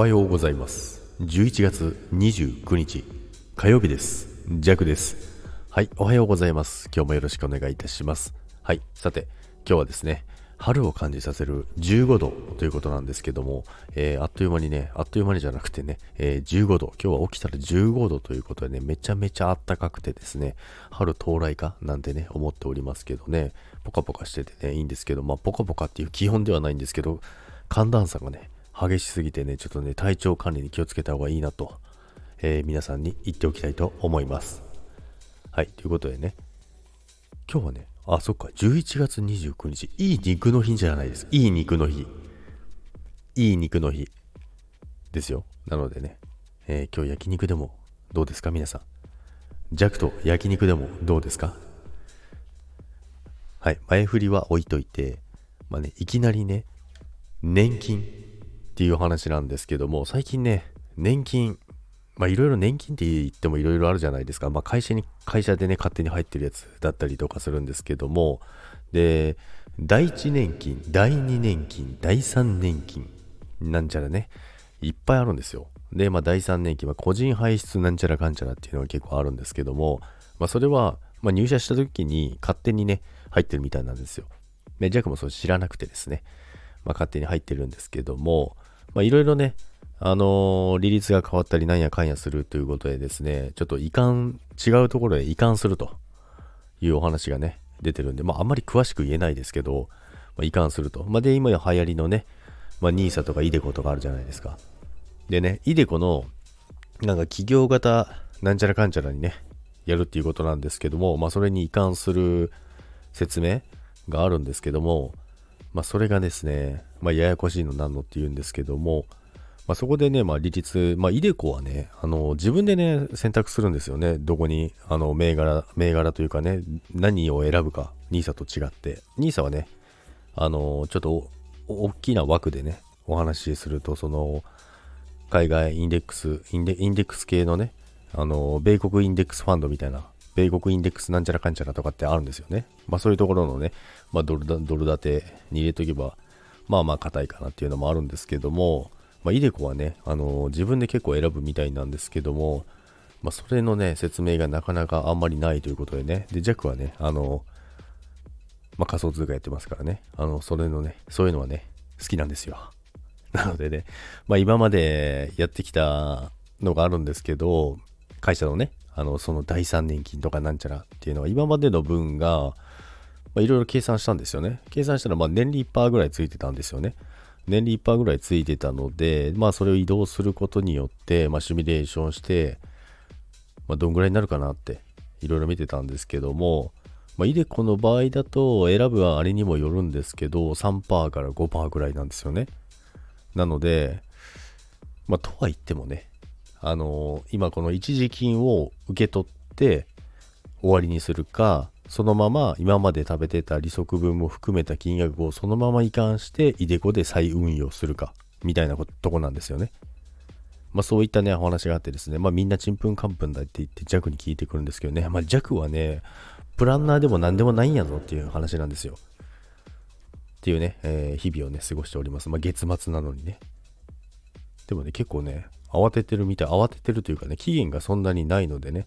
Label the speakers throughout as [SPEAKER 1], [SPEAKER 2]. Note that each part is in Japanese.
[SPEAKER 1] はようございます。11月29日火曜日です。ジャクです。はいおはようございます。今日もよろしくお願いいたします。はいさて今日はですね春を感じさせる15度ということなんですけども、えー、あっという間にね、あっという間にじゃなくてね、えー、15度、今日は起きたら15度ということでね、めちゃめちゃ暖かくてですね、春到来かなんてね、思っておりますけどね、ポカポカしててね、いいんですけど、まあ、ポカポカっていう基本ではないんですけど、寒暖差がね、激しすぎてね、ちょっとね、体調管理に気をつけた方がいいなと、えー、皆さんに言っておきたいと思います。はい、ということでね、今日はね、あ、そっか、11月29日、いい肉の日じゃないです。いい肉の日。いい肉の日ですよ。なのでね、えー、今日焼肉でもどうですか、皆さん。弱と焼肉でもどうですかはい、前振りは置いといて、まあね、いきなりね、年金っていう話なんですけども、最近ね、年金、まあいろいろ年金って言ってもいろいろあるじゃないですか。まあ会社に、会社でね、勝手に入ってるやつだったりとかするんですけども、で、第1年金、第2年金、第3年金、なんちゃらね、いっぱいあるんですよ。で、まあ第3年金は個人排出なんちゃらかんちゃらっていうのが結構あるんですけども、まあそれは、まあ入社した時に勝手にね、入ってるみたいなんですよ。で、ジャックもそれ知らなくてですね、まあ勝手に入ってるんですけども、まあ、いろいろね、あのー、利率が変わったりなんやかんやするということでですね、ちょっと移管、違うところへ移管するというお話がね、出てるんで、まあ、あんまり詳しく言えないですけど、まあ、移管すると。まあ、で、今や流行りのね、まあ、NISA とか iDeCo とかあるじゃないですか。でね、iDeCo の、なんか企業型なんちゃらかんちゃらにね、やるっていうことなんですけども、まあ、それに移管する説明があるんですけども、まあ、それがですね、まあ、ややこしいのなんのって言うんですけども、まあ、そこでね、まあ、利率、まあ、イデコはね、あの、自分でね、選択するんですよね。どこに、あの、銘柄、銘柄というかね、何を選ぶか、NISA と違って。NISA はね、あの、ちょっと、大きな枠でね、お話しすると、その、海外インデックス、インデックス系のね、あの、米国インデックスファンドみたいな、米国インデックスなんちゃらかんちゃらとかってあるんですよね。まあそういうところのね、まあドルドル建てに入れとけば、まあまあ硬いかなっていうのもあるんですけども、まあ、イデコはね、あの自分で結構選ぶみたいなんですけども、まあ、それのね、説明がなかなかあんまりないということでね、で、ジャックはね、あのまあ、仮想通貨やってますからね、あの、それのね、そういうのはね、好きなんですよ。なのでね、まあ、今までやってきたのがあるんですけど、会社のね、あの、その第3年金とかなんちゃらっていうのは、今までの分が、いろいろ計算したんですよね。計算したら、まあ、年利1%ぐらいついてたんですよね。年利1%ぐらいついてたので、まあ、それを移動することによって、まあ、シミュレーションして、まあ、どんぐらいになるかなって、いろいろ見てたんですけども、まあ、イデコの場合だと、選ぶはあれにもよるんですけど、3%から5%ぐらいなんですよね。なので、まあ、とは言ってもね、あのー、今この一時金を受け取って終わりにするか、そのまま今まで食べてた利息分も含めた金額をそのまま移管してイデコで再運用するかみたいなとこなんですよね。まあそういったね、お話があってですね、まあみんなちんぷんかんぷんだって言って弱に聞いてくるんですけどね、まあ弱はね、プランナーでも何でもないんやぞっていう話なんですよ。っていうね、えー、日々をね、過ごしております。まあ月末なのにね。でもね、結構ね、慌ててるみたい、慌ててるというかね、期限がそんなにないのでね、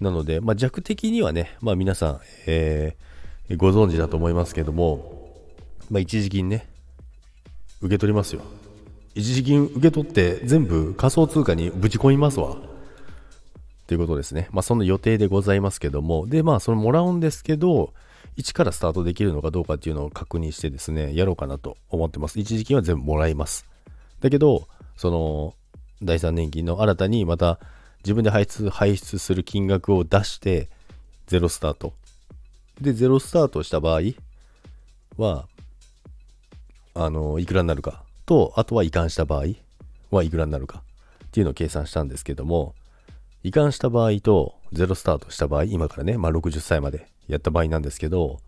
[SPEAKER 1] なので、まあ、弱的にはね、まあ、皆さん、えー、ご存知だと思いますけども、まあ、一時金ね、受け取りますよ。一時金受け取って全部仮想通貨にぶち込みますわ。ということですね。まあ、その予定でございますけども、で、まあ、それもらうんですけど、一からスタートできるのかどうかっていうのを確認してですね、やろうかなと思ってます。一時金は全部もらいます。だけど、その、第3年金の新たにまた自分で排出排出する金額を出してゼロスタート。でゼロスタートした場合はあのいくらになるか。とあとは移管した場合はいくらになるか。っていうのを計算したんですけども移管した場合とゼロスタートした場合今からね、まあ、60歳までやった場合なんですけど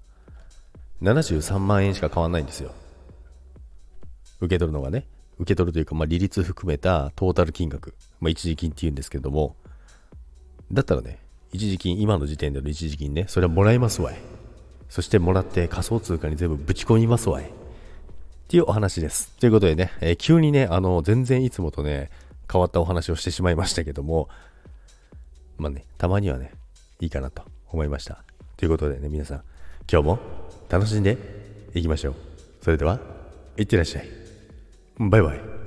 [SPEAKER 1] 73万円しか変わんないんですよ。受け取るのがね。受け取るというか、まあ、利率含めたトータル金額、まあ、一時金って言うんですけども、だったらね、一時金、今の時点での一時金ね、それはもらいますわい。そしてもらって仮想通貨に全部ぶち込みますわい。っっていうお話です。ということでね、えー、急にね、あの、全然いつもとね、変わったお話をしてしまいましたけども、まあね、たまにはね、いいかなと思いました。ということでね、皆さん、今日も楽しんでいきましょう。それでは、いってらっしゃい。バイバイ。